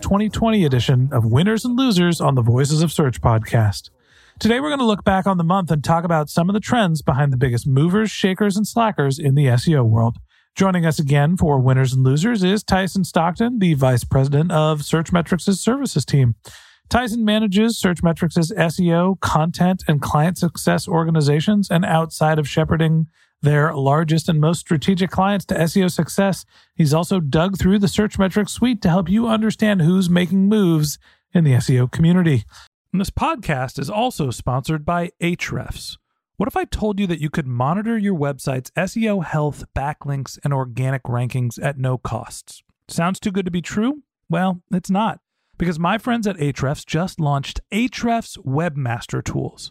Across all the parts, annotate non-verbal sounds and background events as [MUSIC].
2020 edition of Winners and Losers on the Voices of Search podcast. Today we're going to look back on the month and talk about some of the trends behind the biggest movers, shakers, and slackers in the SEO world. Joining us again for Winners and Losers is Tyson Stockton, the Vice President of Searchmetrics' services team. Tyson manages Searchmetrics' SEO, content, and client success organizations, and outside of shepherding their largest and most strategic clients to SEO success, he's also dug through the Searchmetrics suite to help you understand who's making moves in the SEO community. And this podcast is also sponsored by Ahrefs. What if I told you that you could monitor your website's SEO health, backlinks, and organic rankings at no costs? Sounds too good to be true? Well, it's not, because my friends at Ahrefs just launched Ahrefs Webmaster Tools.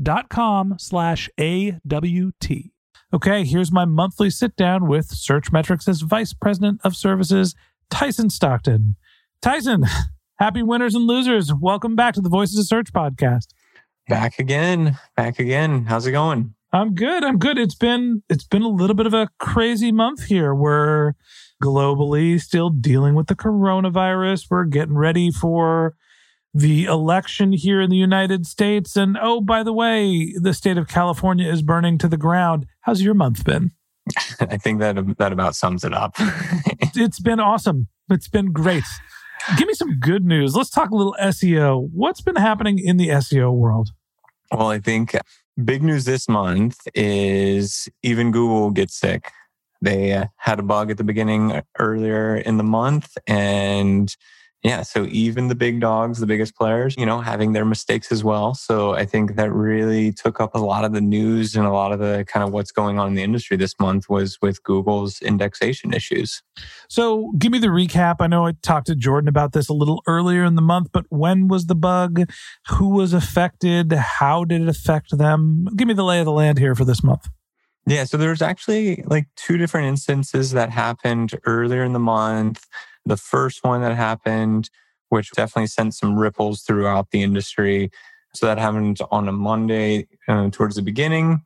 dot com slash A-W-T. Okay, here's my monthly sit down with Searchmetrics' as Vice President of Services, Tyson Stockton. Tyson, [LAUGHS] happy winners and losers. Welcome back to the Voices of Search podcast. Back again. Back again. How's it going? I'm good. I'm good. It's been it's been a little bit of a crazy month here. We're globally still dealing with the coronavirus. We're getting ready for the election here in the United States. And oh, by the way, the state of California is burning to the ground. How's your month been? [LAUGHS] I think that that about sums it up. [LAUGHS] It's been awesome. It's been great. Give me some good news. Let's talk a little SEO. What's been happening in the SEO world? well, I think big news this month is even Google gets sick. They had a bug at the beginning earlier in the month and yeah, so even the big dogs, the biggest players, you know, having their mistakes as well. So I think that really took up a lot of the news and a lot of the kind of what's going on in the industry this month was with Google's indexation issues. So give me the recap. I know I talked to Jordan about this a little earlier in the month, but when was the bug? Who was affected? How did it affect them? Give me the lay of the land here for this month. Yeah, so there's actually like two different instances that happened earlier in the month. The first one that happened, which definitely sent some ripples throughout the industry. So that happened on a Monday uh, towards the beginning.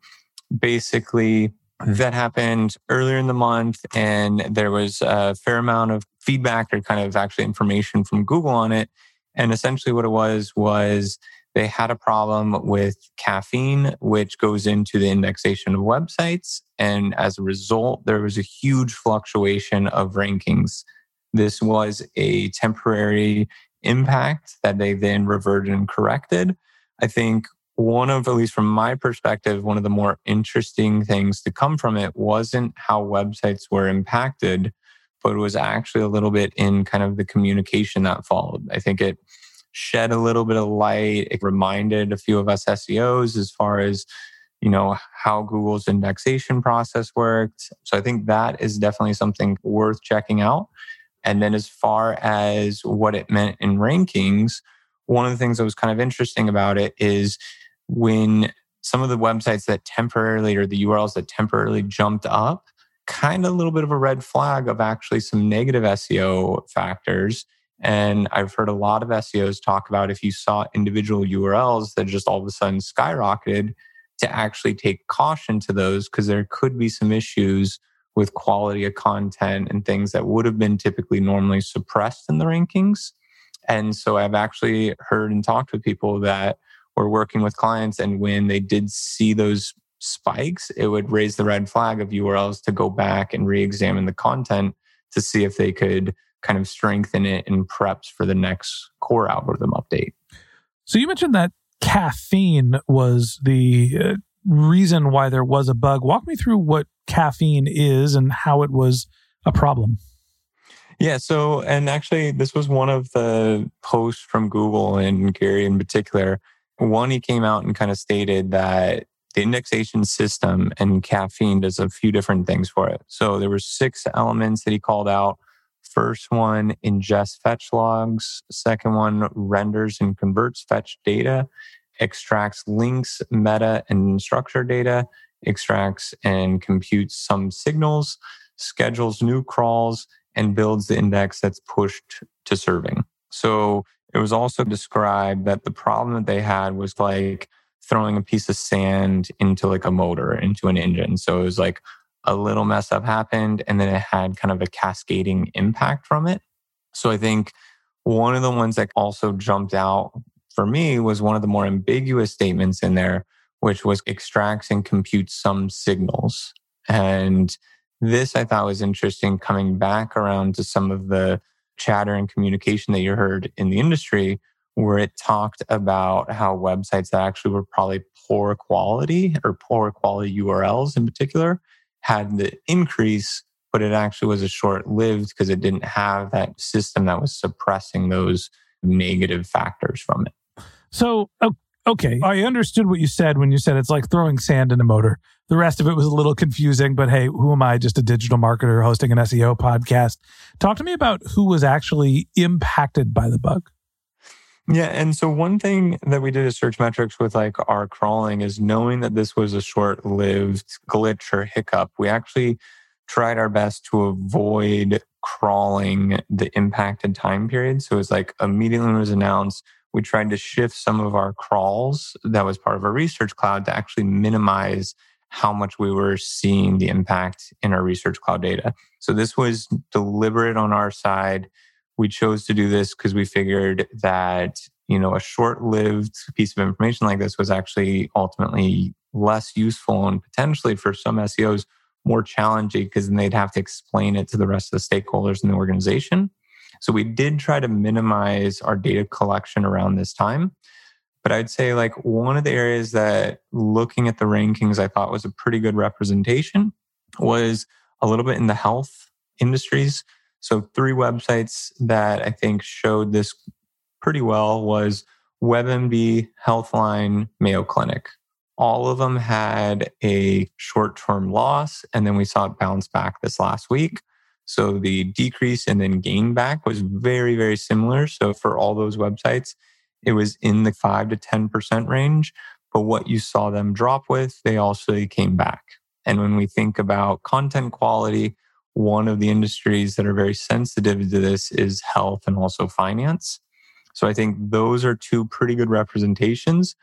Basically, that happened earlier in the month, and there was a fair amount of feedback or kind of actually information from Google on it. And essentially, what it was was they had a problem with caffeine, which goes into the indexation of websites. And as a result, there was a huge fluctuation of rankings. This was a temporary impact that they then reverted and corrected. I think one of, at least from my perspective, one of the more interesting things to come from it wasn't how websites were impacted, but it was actually a little bit in kind of the communication that followed. I think it shed a little bit of light. It reminded a few of us SEOs as far as, you know, how Google's indexation process worked. So I think that is definitely something worth checking out. And then as far as what it meant in rankings, one of the things that was kind of interesting about it is when some of the websites that temporarily or the URLs that temporarily jumped up, kind of a little bit of a red flag of actually some negative SEO factors. And I've heard a lot of SEOs talk about if you saw individual URLs that just all of a sudden skyrocketed, to actually take caution to those because there could be some issues with quality of content and things that would have been typically normally suppressed in the rankings. And so I've actually heard and talked with people that were working with clients, and when they did see those spikes, it would raise the red flag of URLs to go back and re examine the content to see if they could kind of strengthen it in preps for the next core algorithm update. So you mentioned that caffeine was the uh, reason why there was a bug. Walk me through what caffeine is and how it was a problem. Yeah, so and actually this was one of the posts from Google and Gary in particular. One he came out and kind of stated that the indexation system and caffeine does a few different things for it. So there were six elements that he called out. First one ingests fetch logs. Second one renders and converts fetch data, extracts links, meta, and structure data, extracts and computes some signals, schedules new crawls, and builds the index that's pushed to serving. So it was also described that the problem that they had was like throwing a piece of sand into like a motor, into an engine. So it was like, a little mess up happened and then it had kind of a cascading impact from it. So I think one of the ones that also jumped out for me was one of the more ambiguous statements in there, which was extracts and computes some signals. And this I thought was interesting coming back around to some of the chatter and communication that you heard in the industry, where it talked about how websites that actually were probably poor quality or poor quality URLs in particular had the increase, but it actually was a short lived because it didn't have that system that was suppressing those negative factors from it. So, okay, I understood what you said when you said it's like throwing sand in a motor. The rest of it was a little confusing, but hey, who am I? Just a digital marketer hosting an SEO podcast. Talk to me about who was actually impacted by the bug. Yeah. And so one thing that we did at Searchmetrics with like our crawling is knowing that this was a short lived glitch or hiccup, we actually tried our best to avoid crawling the impacted time period. So it was like immediately when it was announced, we tried to shift some of our crawls that was part of our research cloud to actually minimize how much we were seeing the impact in our research cloud data. So this was deliberate on our side we chose to do this because we figured that you know a short-lived piece of information like this was actually ultimately less useful and potentially for some SEOs more challenging because then they'd have to explain it to the rest of the stakeholders in the organization. So we did try to minimize our data collection around this time. But I'd say like one of the areas that looking at the rankings I thought was a pretty good representation was a little bit in the health industries. So three websites that I think showed this pretty well was WebMD, Healthline, Mayo Clinic. All of them had a short-term loss, and then we saw it bounce back this last week. So the decrease and then gain back was very, very similar. So for all those websites, it was in the five to 10% range. But what you saw them drop with, they also came back. And when we think about content quality, one of the industries that are very sensitive to this is health and also finance. So I think those are two pretty good representations.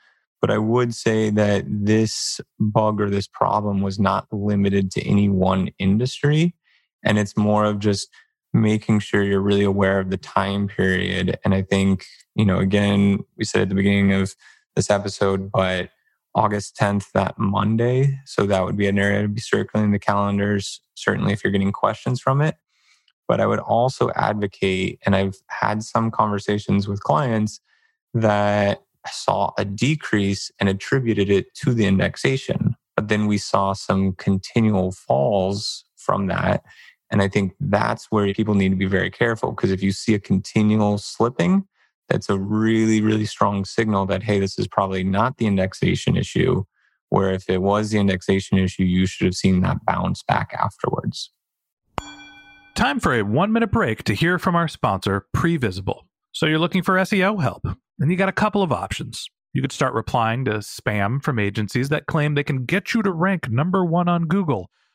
But I would say that this bug or this problem was not limited to any one industry. And it's more of just making sure you're really aware of the time period. And I think, you know, again, we said at the beginning of this episode, but August 10th, that Monday. So that would be an area to be circling the calendars, certainly if you're getting questions from it. But I would also advocate, and I've had some conversations with clients that saw a decrease and attributed it to the indexation. But then we saw some continual falls from that. And I think that's where people need to be very careful because if you see a continual slipping, that's a really, really strong signal that, hey, this is probably not the indexation issue, where if it was the indexation issue, you should have seen that bounce back afterwards. Time for a one minute break to hear from our sponsor, Previsible. So you're looking for SEO help, and you got a couple of options. You could start replying to spam from agencies that claim they can get you to rank number one on Google.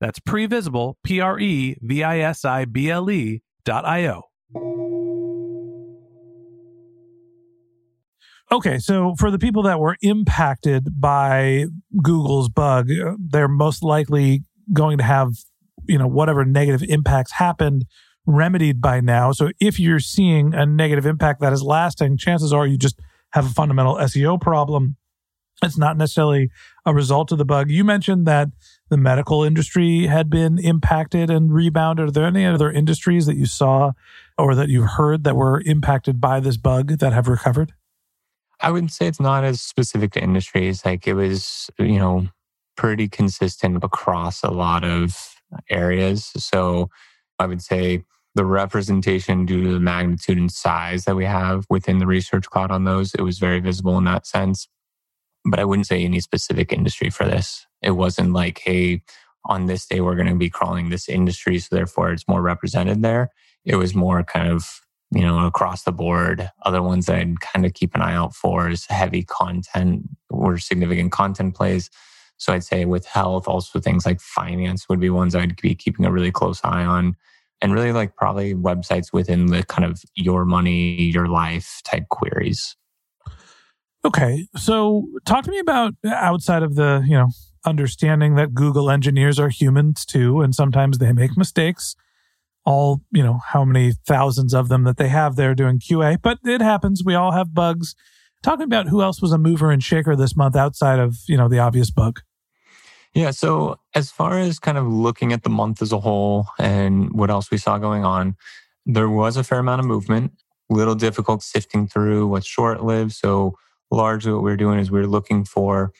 That's previsible, P R E V I S I B L E dot I O. Okay, so for the people that were impacted by Google's bug, uh, they're most likely going to have, you know, whatever negative impacts happened remedied by now. So if you're seeing a negative impact that is lasting, chances are you just have a fundamental SEO problem. It's not necessarily a result of the bug. You mentioned that the medical industry had been impacted and rebounded. Are there any other industries that you saw or that you've heard that were impacted by this bug that have recovered? I wouldn't say it's not as specific to industries. Like it was, you know, pretty consistent across a lot of areas. So I would say the representation due to the magnitude and size that we have within the research cloud on those, it was very visible in that sense. But I wouldn't say any specific industry for this. It wasn't like, hey, on this day, we're going to be crawling this industry. So therefore, it's more represented there. It was more kind of, you know, across the board. Other ones that I'd kind of keep an eye out for is heavy content or significant content plays. So I'd say with health, also things like finance would be ones I'd be keeping a really close eye on. And really like probably websites within the kind of your money, your life type queries. Okay. So talk to me about outside of the, you know, understanding that Google engineers are humans too, and sometimes they make mistakes. All, you know, how many thousands of them that they have there doing QA, but it happens. We all have bugs. Talking about who else was a mover and shaker this month outside of, you know, the obvious bug. Yeah. So, as far as kind of looking at the month as a whole and what else we saw going on, there was a fair amount of movement, little difficult sifting through what's short lived. So, largely what we are doing is we are looking for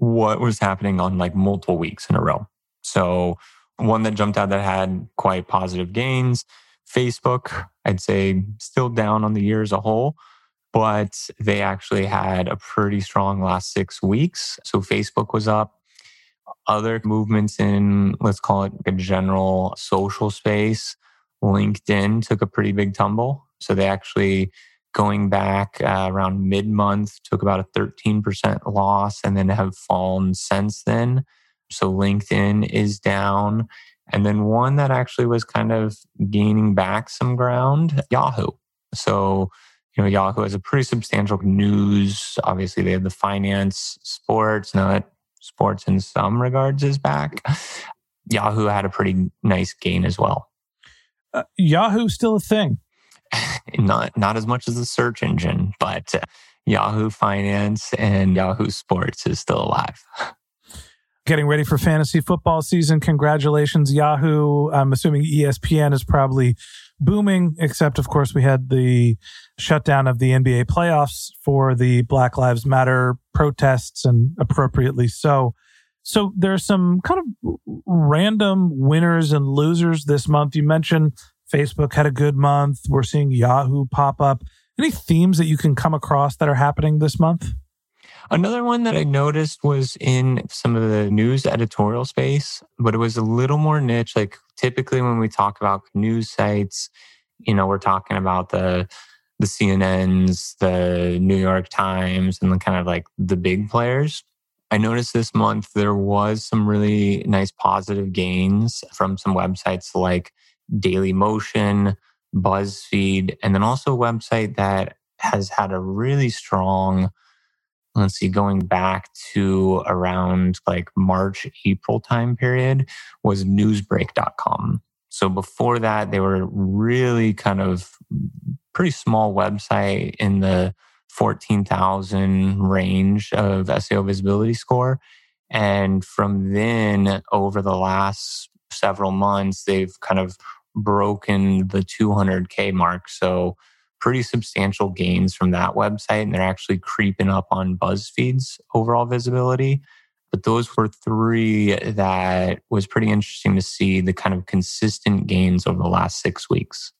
what was happening on like multiple weeks in a row. So, one that jumped out that had quite positive gains Facebook, I'd say still down on the year as a whole, but they actually had a pretty strong last six weeks. So, Facebook was up. Other movements in, let's call it a general social space, LinkedIn took a pretty big tumble. So, they actually going back uh, around mid month, took about a 13% loss and then have fallen since then. So LinkedIn is down. And then one that actually was kind of gaining back some ground, Yahoo. So, you know, Yahoo has a pretty substantial news. Obviously, they have the finance, sports. Now that sports in some regards is back. Yahoo had a pretty nice gain as well. Uh, Yahoo still a thing not not as much as the search engine, but uh, Yahoo Finance and Yahoo Sports is still alive. [LAUGHS] Getting ready for fantasy football season. Congratulations, Yahoo. I'm assuming ESPN is probably booming, except, of course, we had the shutdown of the NBA playoffs for the Black Lives Matter protests, and appropriately so. So there's some kind of random winners and losers this month. You mentioned Facebook had a good month. We're seeing Yahoo pop up. Any themes that you can come across that are happening this month? Another one that I noticed was in some of the news editorial space, but it was a little more niche. Like typically when we talk about news sites, You know, we're talking about the the CNNs, the New York Times, and the kind of like the big players. I noticed this month there was some really nice positive gains from some websites like Dailymotion, BuzzFeed, and then also a website that has had a really strong, let's see, going back to around like March, April time period was newsbreak.com. So before that, they were really kind of pretty small website in the 14,000 range of SEO visibility score. And from then over the last several months, they've kind of broken the 200K mark. So pretty substantial gains from that website. And they're actually creeping up on BuzzFeed's overall visibility. But those were three that was pretty interesting to see the kind of consistent gains over the last six weeks.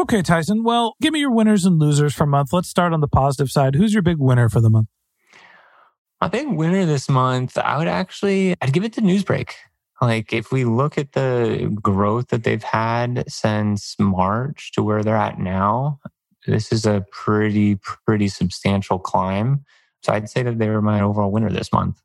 Okay, Tyson. Well, give me your winners and losers for a month. Let's start on the positive side. Who's your big winner for the month? My big winner this month, I would actually I'd give it to Newsbreak. Like if we look at the growth that they've had since March to where they're at now, this is a pretty pretty substantial climb. So I'd say that they were my overall winner this month.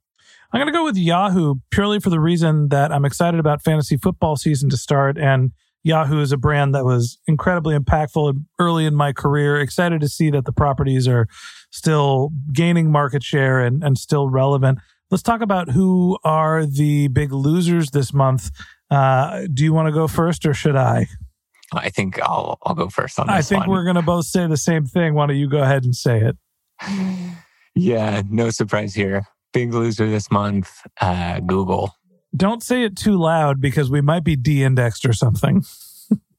I'm going to go with Yahoo purely for the reason that I'm excited about fantasy football season to start and Yahoo is a brand that was incredibly impactful early in my career. Excited to see that the properties are still gaining market share and, and still relevant. Let's talk about who are the big losers this month. Uh, do you want to go first or should I? I think I'll I'll go first on this. I think one. we're going to both say the same thing. Why don't you go ahead and say it? [SIGHS] Yeah, no surprise here. Big loser this month, uh, Google. Don't say it too loud because we might be de-indexed or something.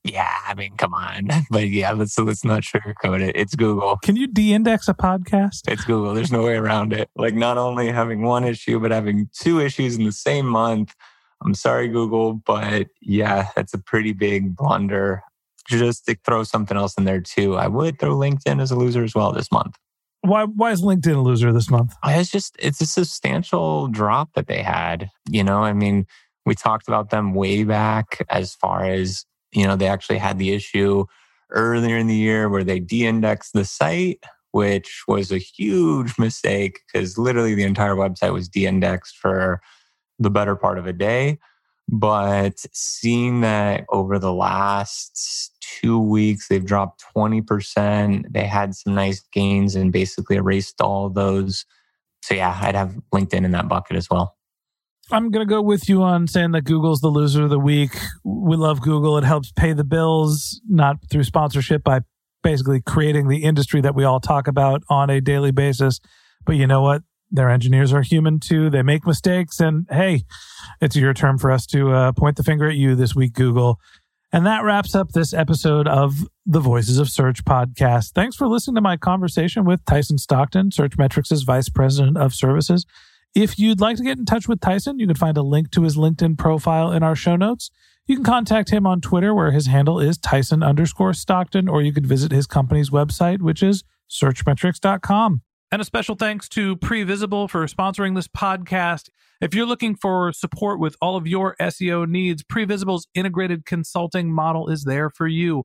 Yeah, I mean, come on. [LAUGHS] But yeah, let's let's not sugarcoat it. It's Google. Can you de-index a podcast? It's Google. There's no way around it. Like not only having one issue, but having two issues in the same month. I'm sorry, Google, but yeah, that's a pretty big blunder. Just to throw something else in there too. I would throw LinkedIn as a loser as well this month. Why why is LinkedIn a loser this month? Uh, it's just it's a substantial drop that they had. You know, I mean, we talked about them way back as far as, you know, they actually had the issue earlier in the year where they de-indexed the site, which was a huge mistake because literally the entire website was de-indexed for the better part of a day. But seeing that over the last two weeks, they've dropped 20%. They had some nice gains and basically erased all those. So, yeah, I'd have LinkedIn in that bucket as well. I'm going to go with you on saying that Google's the loser of the week. We love Google. It helps pay the bills, not through sponsorship, by basically creating the industry that we all talk about on a daily basis. But you know what? Their engineers are human too. They make mistakes. And hey, it's your turn for us to uh, point the finger at you this week, Google. And that wraps up this episode of the Voices of Search podcast. Thanks for listening to my conversation with Tyson Stockton, Searchmetrics' Vice President of Services. If you'd like to get in touch with Tyson, you can find a link to his LinkedIn profile in our show notes. You can contact him on Twitter, where his handle is Tyson underscore Stockton, or you could visit his company's website, which is searchmetrics.com. And a special thanks to Previsible for sponsoring this podcast. If you're looking for support with all of your SEO needs, Previsible's integrated consulting model is there for you.